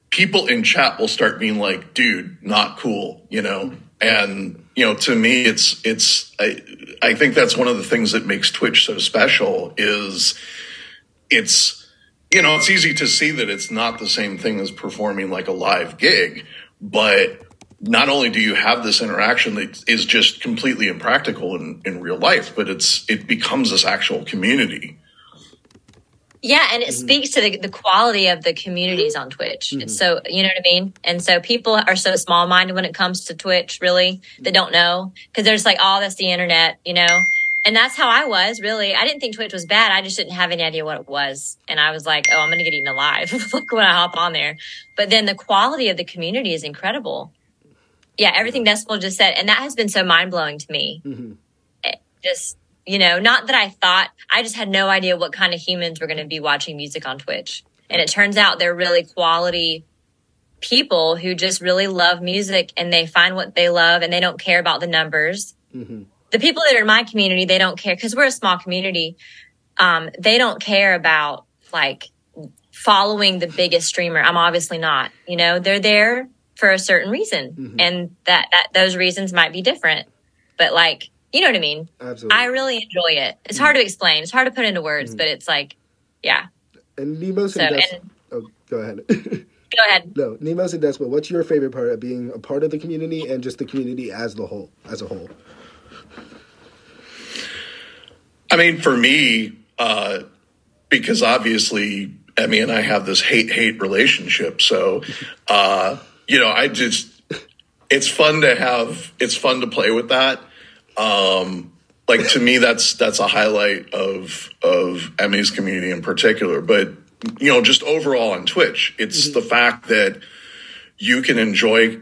people in chat will start being like, "Dude, not cool," you know. And you know, to me, it's it's I I think that's one of the things that makes Twitch so special is it's you know it's easy to see that it's not the same thing as performing like a live gig, but not only do you have this interaction that is just completely impractical in, in real life, but it's it becomes this actual community. Yeah, and it Mm-hmm. speaks to the, the quality of the communities on Twitch. It's so you know what I mean. And so people are so small minded when it comes to Twitch, really, they don't know because there's like, oh, that's the internet, you know. And that's how I was really. I didn't think Twitch was bad. I just didn't have any idea what it was. And I was like, oh, I'm going to get eaten alive Look when I hop on there. But then the quality of the community is incredible. Yeah, everything Decibel just said, and that has been so mind blowing to me. Mhm. Just you know, not that I thought, I just had no idea what kind of humans were going to be watching music on Twitch. And it turns out they're really quality people who just really love music and they find what they love and they don't care about the numbers. Mhm. The people that are in my community, they don't care because we're a small community. Um, they don't care about like following the biggest streamer. I'm obviously not, you know, they're there for a certain reason Mhm. and that, that those reasons might be different. But like, you know what I mean? absolutely. I really enjoy it. It's hard to explain. It's hard to put into words, Mhm. but it's like, yeah. and Nemos So, and Des- oh, go ahead. go ahead. no, Nemos and Despo, what's your favorite part of being a part of the community and just the community as the whole, as a whole? I mean, for me, uh, because obviously Emmy and I have this hate hate relationship. So, uh, you know, I just it's fun to have. It's fun to play with that. Um, like to me, that's that's a highlight of of Emmy's community in particular. But you know, just overall on Twitch, it's the fact that you can enjoy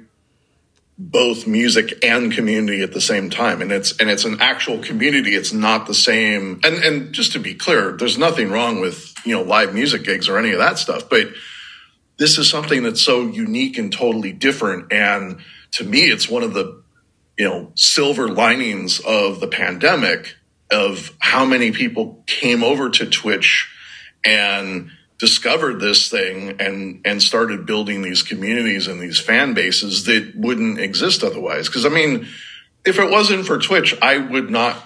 both music and community at the same time and it's and it's an actual community it's not the same and and just to be clear there's nothing wrong with you know live music gigs or any of that stuff but this is something that's so unique and totally different. And to me it's one of the you know silver linings of the pandemic of how many people came over to twitch and discovered this thing and and started building these communities and these fan bases that wouldn't exist otherwise. Because i mean if it wasn't for twitch i would not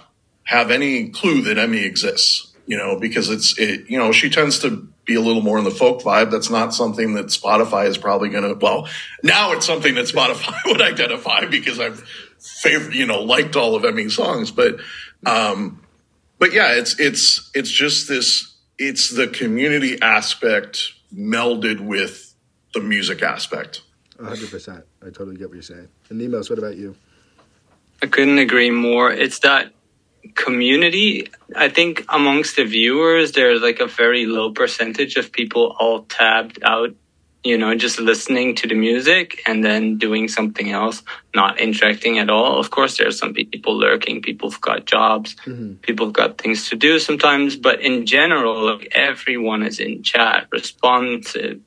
have any clue that emmy exists you know because it's it you know she tends to be a little more in the folk vibe that's not something that spotify is probably going to well now it's something that spotify would identify because i've favorite you know liked all of emmy's songs but um but yeah it's it's it's just this it's the community aspect melded with the music aspect. 100%. I totally get what you're saying. And Nemos, what about you? I couldn't agree more. It's that community. I think amongst the viewers, there's like a very low percentage of people all tabbed out you know, just listening to the music and then doing something else, not interacting at all. Of course, there's some people lurking. People've got jobs. Mm-hmm. People've got things to do sometimes. But in general, like everyone is in chat, responsive,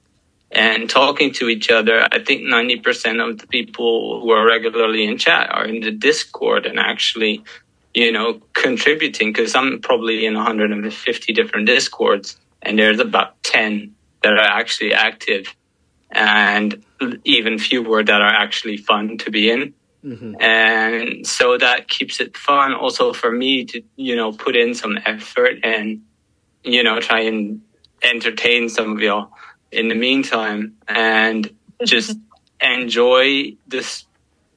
and talking to each other. I think 90% of the people who are regularly in chat are in the Discord and actually, you know, contributing because I'm probably in 150 different Discords and there's about 10 that are actually active and even fewer that are actually fun to be in. Mm-hmm. And so that keeps it fun also for me to, you know, put in some effort and, you know, try and entertain some of y'all in the meantime and just enjoy this,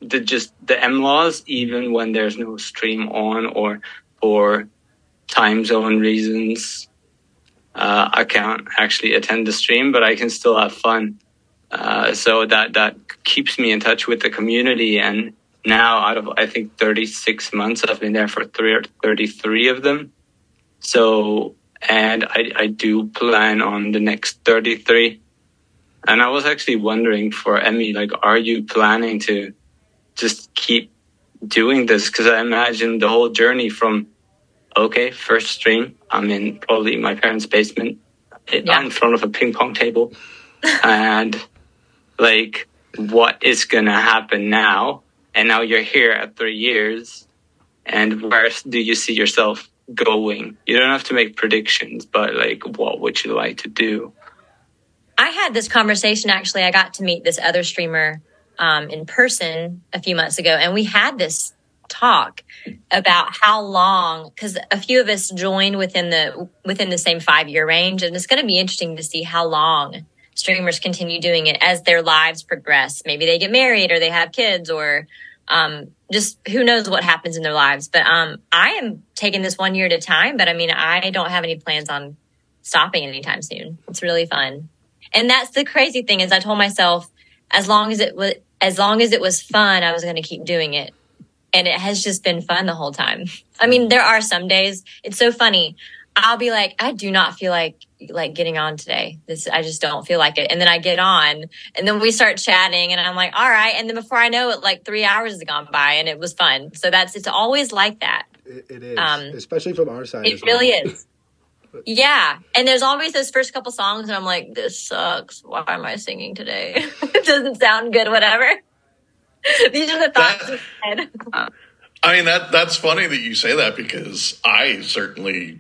the just the MLaws, even when there's no stream on or for time zone reasons. Uh, I can't actually attend the stream, but I can still have fun. Uh, so that that keeps me in touch with the community. And now, out of I think 36 months, I've been there for three or 33 of them. So, and I, I do plan on the next 33. And I was actually wondering for Emmy, like, are you planning to just keep doing this? Because I imagine the whole journey from okay, first stream, I'm in probably my parents' basement, yeah. in front of a ping pong table, and like what is going to happen now and now you're here at three years and where do you see yourself going you don't have to make predictions but like what would you like to do i had this conversation actually i got to meet this other streamer um, in person a few months ago and we had this talk about how long because a few of us joined within the within the same five year range and it's going to be interesting to see how long streamers continue doing it as their lives progress. Maybe they get married or they have kids or um, just who knows what happens in their lives. But um, I am taking this one year at a time. But I mean, I don't have any plans on stopping anytime soon. It's really fun, and that's the crazy thing is I told myself as long as it was as long as it was fun, I was going to keep doing it. And it has just been fun the whole time. I mean, there are some days it's so funny. I'll be like, I do not feel like like getting on today. This I just don't feel like it. And then I get on and then we start chatting and I'm like, all right. And then before I know it, like three hours has gone by and it was fun. So that's it's always like that. it, it is. Um, especially from our side. It really well. is. Yeah. And there's always those first couple songs and I'm like, this sucks. Why am I singing today? it doesn't sound good, whatever. These are the thoughts that, I mean that that's funny that you say that because I certainly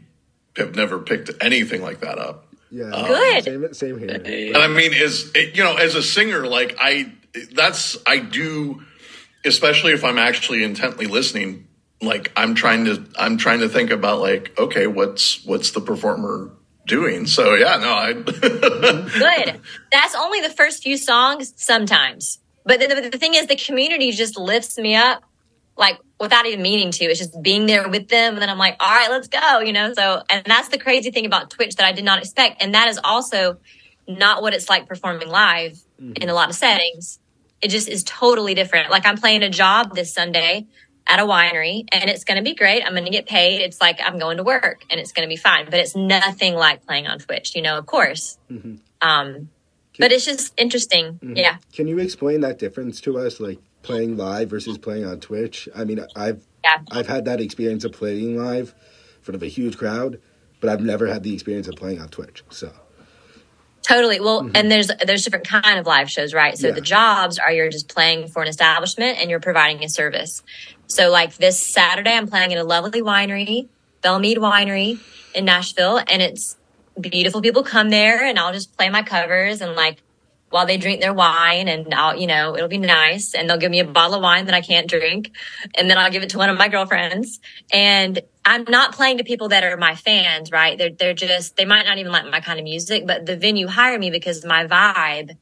have never picked anything like that up. Yeah, um, good. Same, same here. And I mean, is you know, as a singer, like I, that's I do, especially if I'm actually intently listening. Like I'm trying to, I'm trying to think about like, okay, what's what's the performer doing? So yeah, no, I. good. That's only the first few songs sometimes, but the, the thing is, the community just lifts me up like without even meaning to. It's just being there with them. And then I'm like, all right, let's go, you know? So, and that's the crazy thing about Twitch that I did not expect. And that is also not what it's like performing live mm-hmm. in a lot of settings. it just is totally different. Like I'm playing a job this Sunday at a winery and it's going to be great. I'm going to get paid. It's like I'm going to work and it's going to be fine, but it's nothing like playing on Twitch, you know, of course. Mm-hmm. Um, but it's just interesting. Mm-hmm. Yeah. Can you explain that difference to us, like playing live versus playing on Twitch? I mean, I've Yeah. I've had that experience of playing live in front of a huge crowd, but I've never had the experience of playing on Twitch. So Totally. Well, and there's there's different kind of live shows, right? So Mm-hmm. Yeah. the jobs are you're just playing for an establishment and you're providing a service. So like this Saturday, I'm playing at a lovely winery, Belle Meade Winery in Nashville, and it's beautiful. People come there, and I'll just play my covers and like while they drink their wine, and I'll you know it'll be nice, and they'll give me a bottle of wine that I can't drink, and then I'll give it to one of my girlfriends, and I'm not playing to people that are my fans, right? They're they're just they might not even like my kind of music, but the venue hired me because my vibe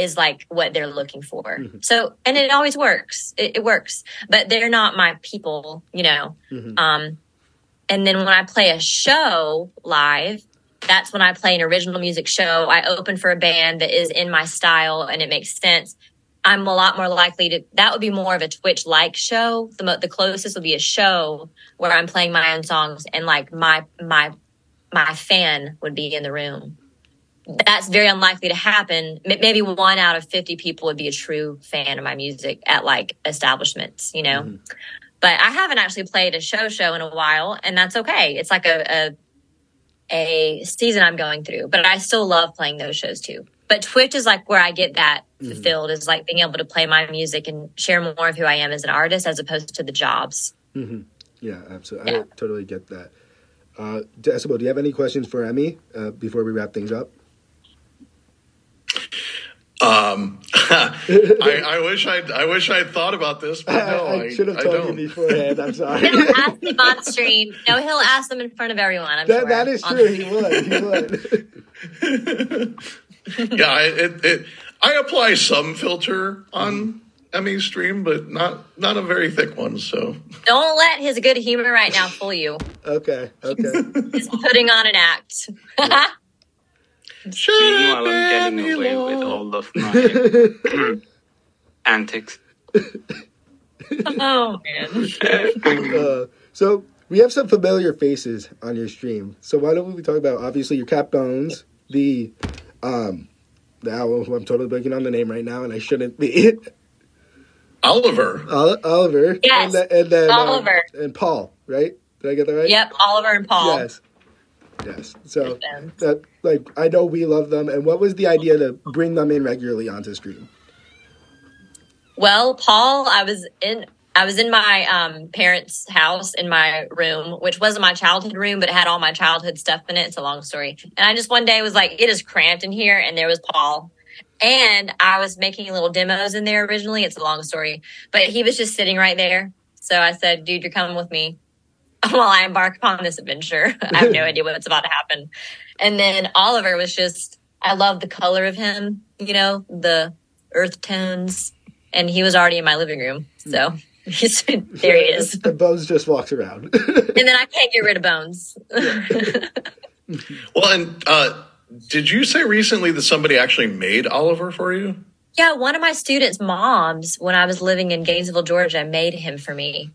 is like what they're looking for. So and it always works. It, it works. But they're not my people, you know. Um and then when I play a show live, that's when I play an original music show. I open for a band that is in my style and it makes sense. I'm a lot more likely to. That would be more of a Twitch like show. The mo- the closest would be a show where I'm playing my own songs and like my my my fan would be in the room. That's very unlikely to happen. Maybe one out of fifty people would be a true fan of my music at like establishments, you know. But I haven't actually played a show show in a while, and that's okay. It's like a, a a season I'm going through, but I still love playing those shows too. But Twitch is like where I get that fulfilled is like being able to play my music and share more of who I am as an artist as opposed to the jobs. yeah, absolutely, Yeah. I totally get that. Uh, Decibel, do you have any questions for Emmy uh, before we wrap things up? Um, I, I wish I'd I wish I'd thought about this, but no, I, I, should have I told don't. you beforehand. I'm sorry. He'll ask them on stream. No, he'll ask them in front of everyone. I'm that, sure. that is true. He would. He would. yeah, I, it, it, I apply some filter on Emmy stream, but not not a very thick one. So Don't let his good humor right now fool you. okay. Okay. He's putting on an act. Shut Meanwhile, up, I'm getting away Lou. with all of my antics. oh man. Uh, so we have some familiar faces on your stream. So why don't we talk about obviously your Cap Bones, the um the owl who I'm totally blanking on the name right now, and I shouldn't be. Oliver. Ol- Oliver. Yes, And, then- and then um, Oliver. and Paul. Right? Did I get that right? Yep, Oliver and Paul. Yes. Yes. So that like I know we love them. And what was the idea to bring them in regularly onto stream? Well, Paul, I was in I was in my um, parents' house in my room, which wasn't my childhood room, but it had all my childhood stuff in it. It's a long story. And I just one day was like, it is cramped in here, and there was Paul. And I was making little demos in there originally. It's a long story, but he was just sitting right there. So I said, dude, you're coming with me while I embark upon this adventure. I have no idea what's about to happen. And then Oliver was just, I love the color of him, you know, the earth tones. And he was already in my living room. So he's, there he is. And Bones just walks around. And then I can't get rid of Bones. Well, and uh, did you say recently that somebody actually made Oliver for you? yeah, one of my students' moms, when I was living in Gainesville, Georgia, made him for me.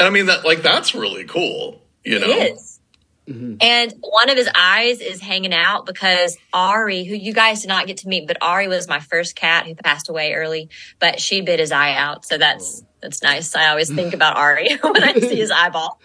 And I mean that like that's really cool. You know, It is. Mm-hmm. And one of his eyes is hanging out because Ari, who you guys did not get to meet, but Ari was my first cat who passed away early, but she bit his eye out. So that's oh. that's nice. I always think about Ari when I see his eyeball.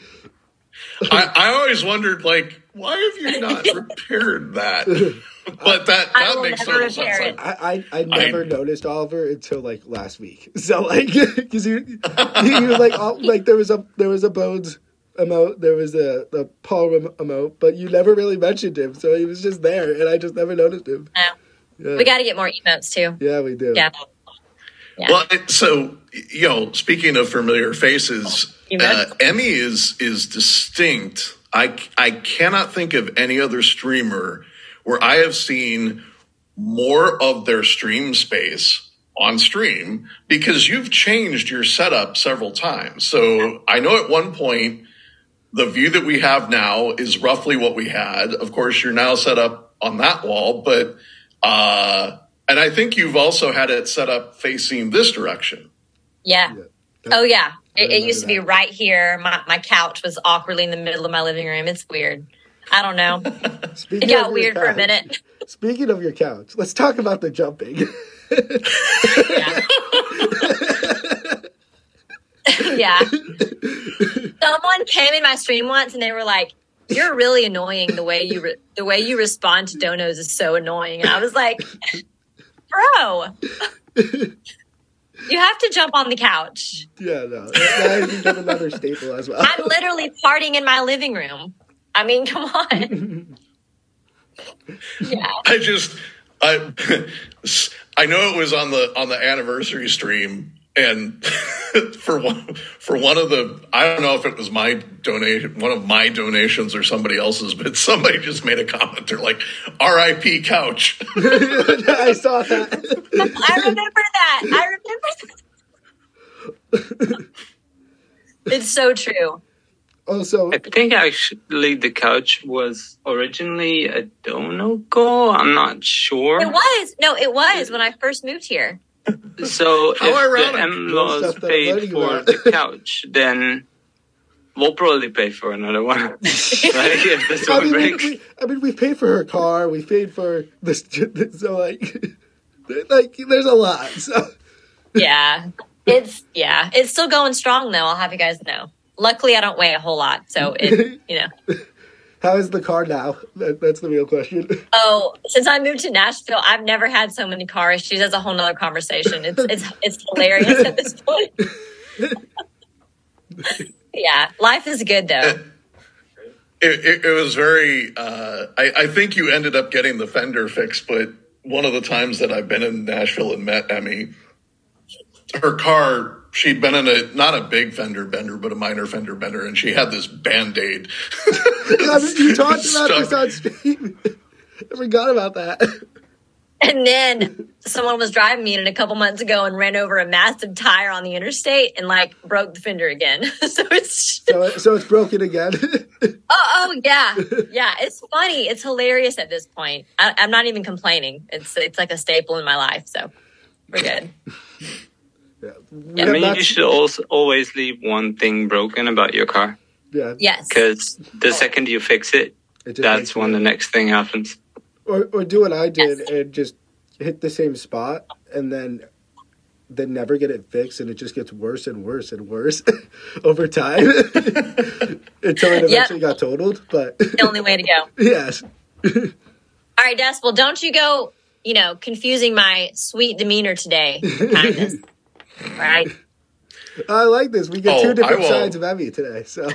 I, I always wondered like why have you not repaired that? But that I that will makes never total sense. Like, it. I, I, I never noticed Oliver until like last week. So like, because you, you, you like all, like there was a there was a Bones emote, there was a the Paul rem- emote, but you never really mentioned him. So he was just there, and I just never noticed him. Yeah. Yeah, We got to get more emotes too. yeah, we do. Yeah. Yeah. Well, so you know, speaking of familiar faces, uh. Emmy is is distinct. I I cannot think of any other streamer where I have seen more of their stream space on stream because you've changed your setup several times. So I know at one point the view that we have now is roughly what we had. Of course, you're now set up on that wall, but uh, And I think you've also had it set up facing this direction. Yeah. Yeah. Oh yeah. It, it used to be right here. My my couch was awkwardly in the middle of my living room. It's weird. I don't know. It got weird for a minute. Speaking of your couch, let's talk about the jumping. Yeah. Someone came in my stream once and they were like, "You're really annoying. The way you re- the way you respond to donos is so annoying." And I was like, "Bro, you have to jump on the couch. yeah, no, that has become another staple as well. I'm literally partying in my living room. I mean, come on." Yeah. I just I I know it was on the on the anniversary stream and for one for one of the I don't know if it was my donation one of my donations or somebody else's but somebody just made a comment they're like RIP couch I saw that. I remember that. I remember that. it's so true. Also, I think actually the couch was originally a dono goal. I'm not sure. It was. No, it was when I first moved here. So How if ironic. the MLaws Stuff paid for about. the couch, then we'll probably pay for another one. like if this I one mean, we, breaks. we, I mean, we paid for her car. We paid for this. So like, like there's a lot. So Yeah. It's yeah. It's still going strong though, I'll have you guys know. Luckily I don't weigh a whole lot, so it you know. How is the car now? That, that's the real question. Oh, since I moved to Nashville, I've never had so many car issues. That's a whole nother conversation. It's it's it's hilarious at this point. yeah. Life is good though. it, it, it was very uh, I, I think you ended up getting the fender fixed but one of the times that I've been in Nashville and met Emmy her car she'd been in a not a big fender bender but a minor fender bender and she had this band-aid I mean, you talked about this on stream. I forgot about that. And then someone was driving me in a couple months ago and ran over a massive tire on the interstate and like broke the fender again. so it's So, so it's broken again. oh, oh yeah, yeah. It's funny. It's hilarious at this point. I, I'm not even complaining. It's it's like a staple in my life. So we're good. yeah. I Yeah, mean, you should also always leave one thing broken about your car yeah, Yes. because the second you fix it, it that's makes when the next thing happens. or or do what I did Yes. and just hit the same spot and then then never get it fixed and it just gets worse and worse and worse over time until it eventually got totaled. But the only way to go. yes, All right, Decibel, don't you go, you know, confusing my sweet demeanor today. Kindness. All right. I like this. We get Oh, two different will- sides of Emmy today. So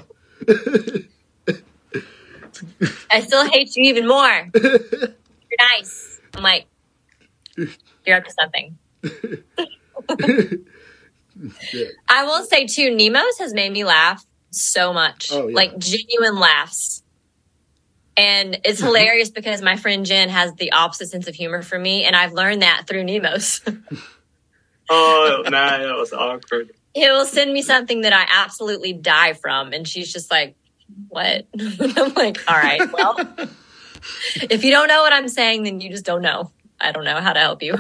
I still hate you even more. You're nice. I'm like, you're up to something. yeah. I will say too, Nemo's has made me laugh so much. Oh, yeah. Like genuine laughs. And it's mm-hmm. hilarious because my friend Jen has the opposite sense of humor for me, and I've learned that through Nemo's. Oh man, that was awkward. He will send me something that I absolutely die from, and she's just like, "What?" I'm like, "All right, well, if you don't know what I'm saying, then you just don't know. I don't know how to help you.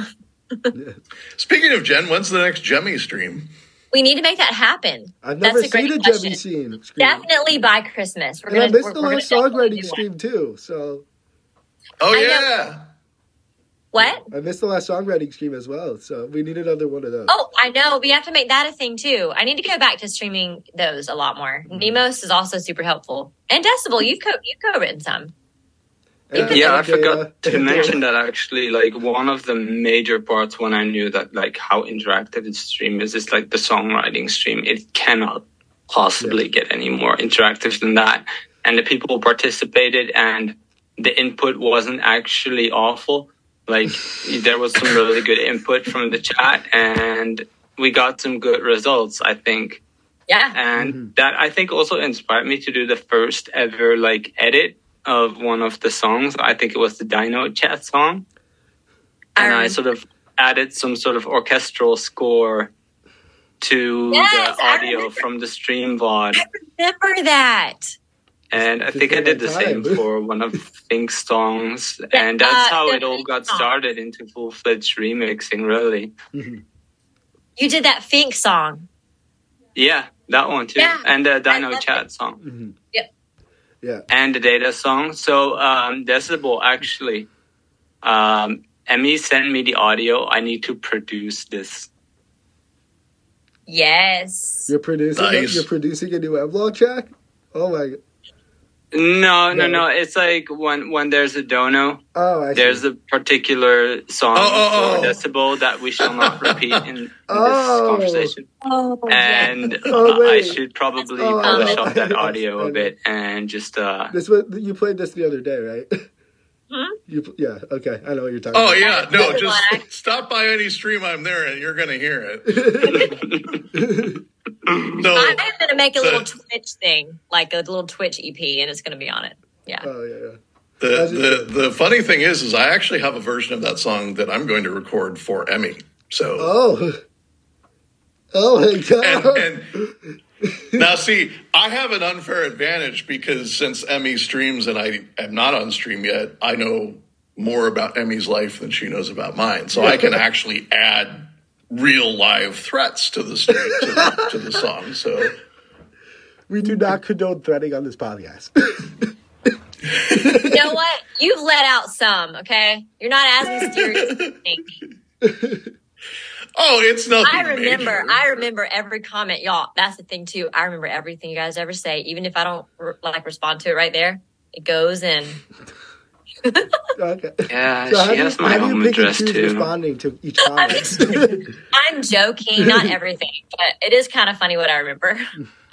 speaking of Jen when's the next Jemmy stream We need to make that happen. I've That's never a great seen a question. Jemmy scene. Definitely by Christmas. We're And gonna. missed we're, the last gonna songwriting stream too. So oh I know. Yeah What? I missed the last songwriting stream as well. So we need another one of those. Oh, I know. We have to make that a thing too. I need to go back to streaming those a lot more. Mm-hmm. Nemos is also super helpful, and Decibel, you've co- you've co-written some. And- Yeah, I forgot to mention that actually, like one of the major parts when I knew that like how interactive the stream is, is like the songwriting stream. It cannot possibly get any more interactive than that. And the people who participated and the input wasn't actually awful. Like there was some really good input from the chat and we got some good results, I think. Yeah, and Mhm. that I think also inspired me to do the first ever like edit of one of the songs. I think it was the Dino Chat song, I and I, sort of added some sort of orchestral score to Yes, the audio from the stream VOD. I remember that. And I Just think I did my the same for one of Fink's songs. Yeah, And that's uh, how it all got song. started into full fledged remixing, really. You did that Fink song. Yeah, that one too. Yeah, and the Dino love Chat song. Mhm. Yep. Yeah. and the data song. So um, Decibel actually, um, Emmy sent me the audio. I need to produce this. Yes. You're producing. Nice. You're producing a new vlog track. Oh my. No, no, No. no. It's like when when there's a dono, Oh, I see. there's a particular song Oh, oh, for oh. Decibel that we shall not repeat in, in Oh. this conversation. Oh, And Oh, I should probably Oh, polish I up that audio a bit and just uh, This was you played this the other day, right? Hmm? You yeah. Okay, I know what you're talking. Oh about. yeah, no, just stop by any stream I'm there and you're gonna hear it. No, I'm gonna make a So- little Twitch thing, like a little Twitch EP, and it's gonna be on it. Yeah. Oh yeah, yeah. the, the the funny thing is, is I actually have a version of that song that I'm going to record for Emmy. So Oh. Oh my god. and, and now see, I have an unfair advantage because since Emmy streams and I am not on stream yet, I know more about Emmy's life than she knows about mine. So I can actually add real live threats to the stream, to the, to the song. So we do not condone threatening on this podcast. You know what? You've let out some. Okay, you're not as mysterious as you think. Oh, it's nothing. I remember. major. I remember every comment, y'all. That's the thing too. I remember everything you guys ever say, even if I don't r- like respond to it right there. It goes in. okay. yeah, So how she has you, my how do home address too. responding to each comment? I'm joking, not everything, but it is kind of funny what I remember.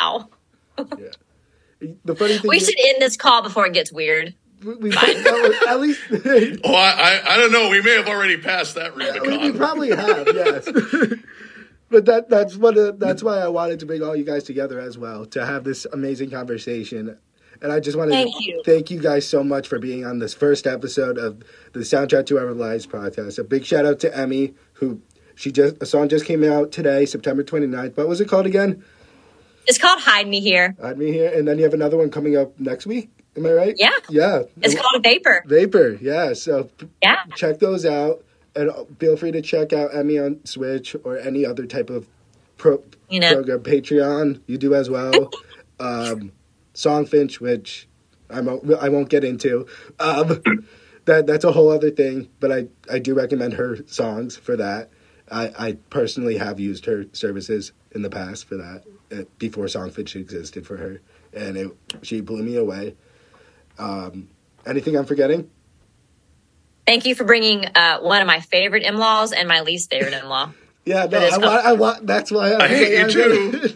Ow. the funny thing We is, should end this call before it gets weird. We, we at least Oh, I, I, I don't know. We may have already passed that we, we probably have, yes. but that that's what uh, that's why I wanted to bring all you guys together as well to have this amazing conversation. And I just wanted Thank to you. thank you guys so much for being on this first episode of the Soundtrack to Our Lives podcast. A big shout out to Emmy, who she just a song just came out today, September 29th. What was it called again? It's called Hide Me Here. Hide me here, and then you have another one coming up next week. Am I right? Yeah. Yeah. It's called Vapor. Vapor. Yeah. So Yeah. check those out, and feel free to check out Emmy on Twitch or any other type of pro- You know. program. Patreon, you do as well. um, Songfinch, which I'm a, I won't get into. Um, that that's a whole other thing, but I I do recommend her songs for that. I, I personally have used her services in the past for that uh, before Songfinch existed for her, and it, she blew me away. Um, anything I'm forgetting? Thank you for bringing uh, one of my favorite in-laws and my least favorite in-law. Yeah, no, That is I want, I want. That's why I'm I hate I'm you gonna-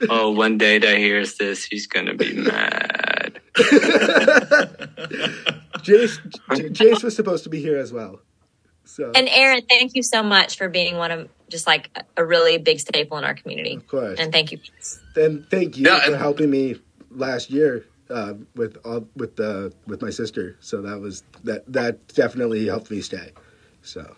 Oh, one day that hears this, he's gonna be mad. Jace, J- Jace was supposed to be here as well. So And Aaron, thank you so much for being one of just like a really big staple in our community. of course, And thank you. Then thank you Yeah, for and- helping me last year uh, with all, with the with my sister. So that was that that definitely helped me stay. So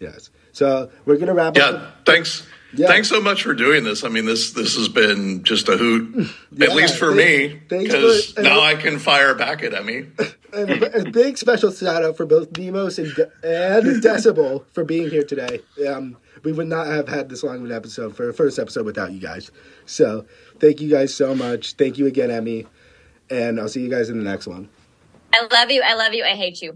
yes, so we're gonna wrap Yeah, up. thanks. Yeah. Thanks so much for doing this. I mean, this this has been just a hoot, Yeah, at least for thank- me, because now I can fire back at Emmy. And a, big special shout out for both Nemos and, and Decibel for being here today. Um, we would not have had this long of an episode for a first episode without you guys. So thank you guys so much. Thank you again, Emmy. And I'll see you guys in the next one. I love you. I love you. I hate you.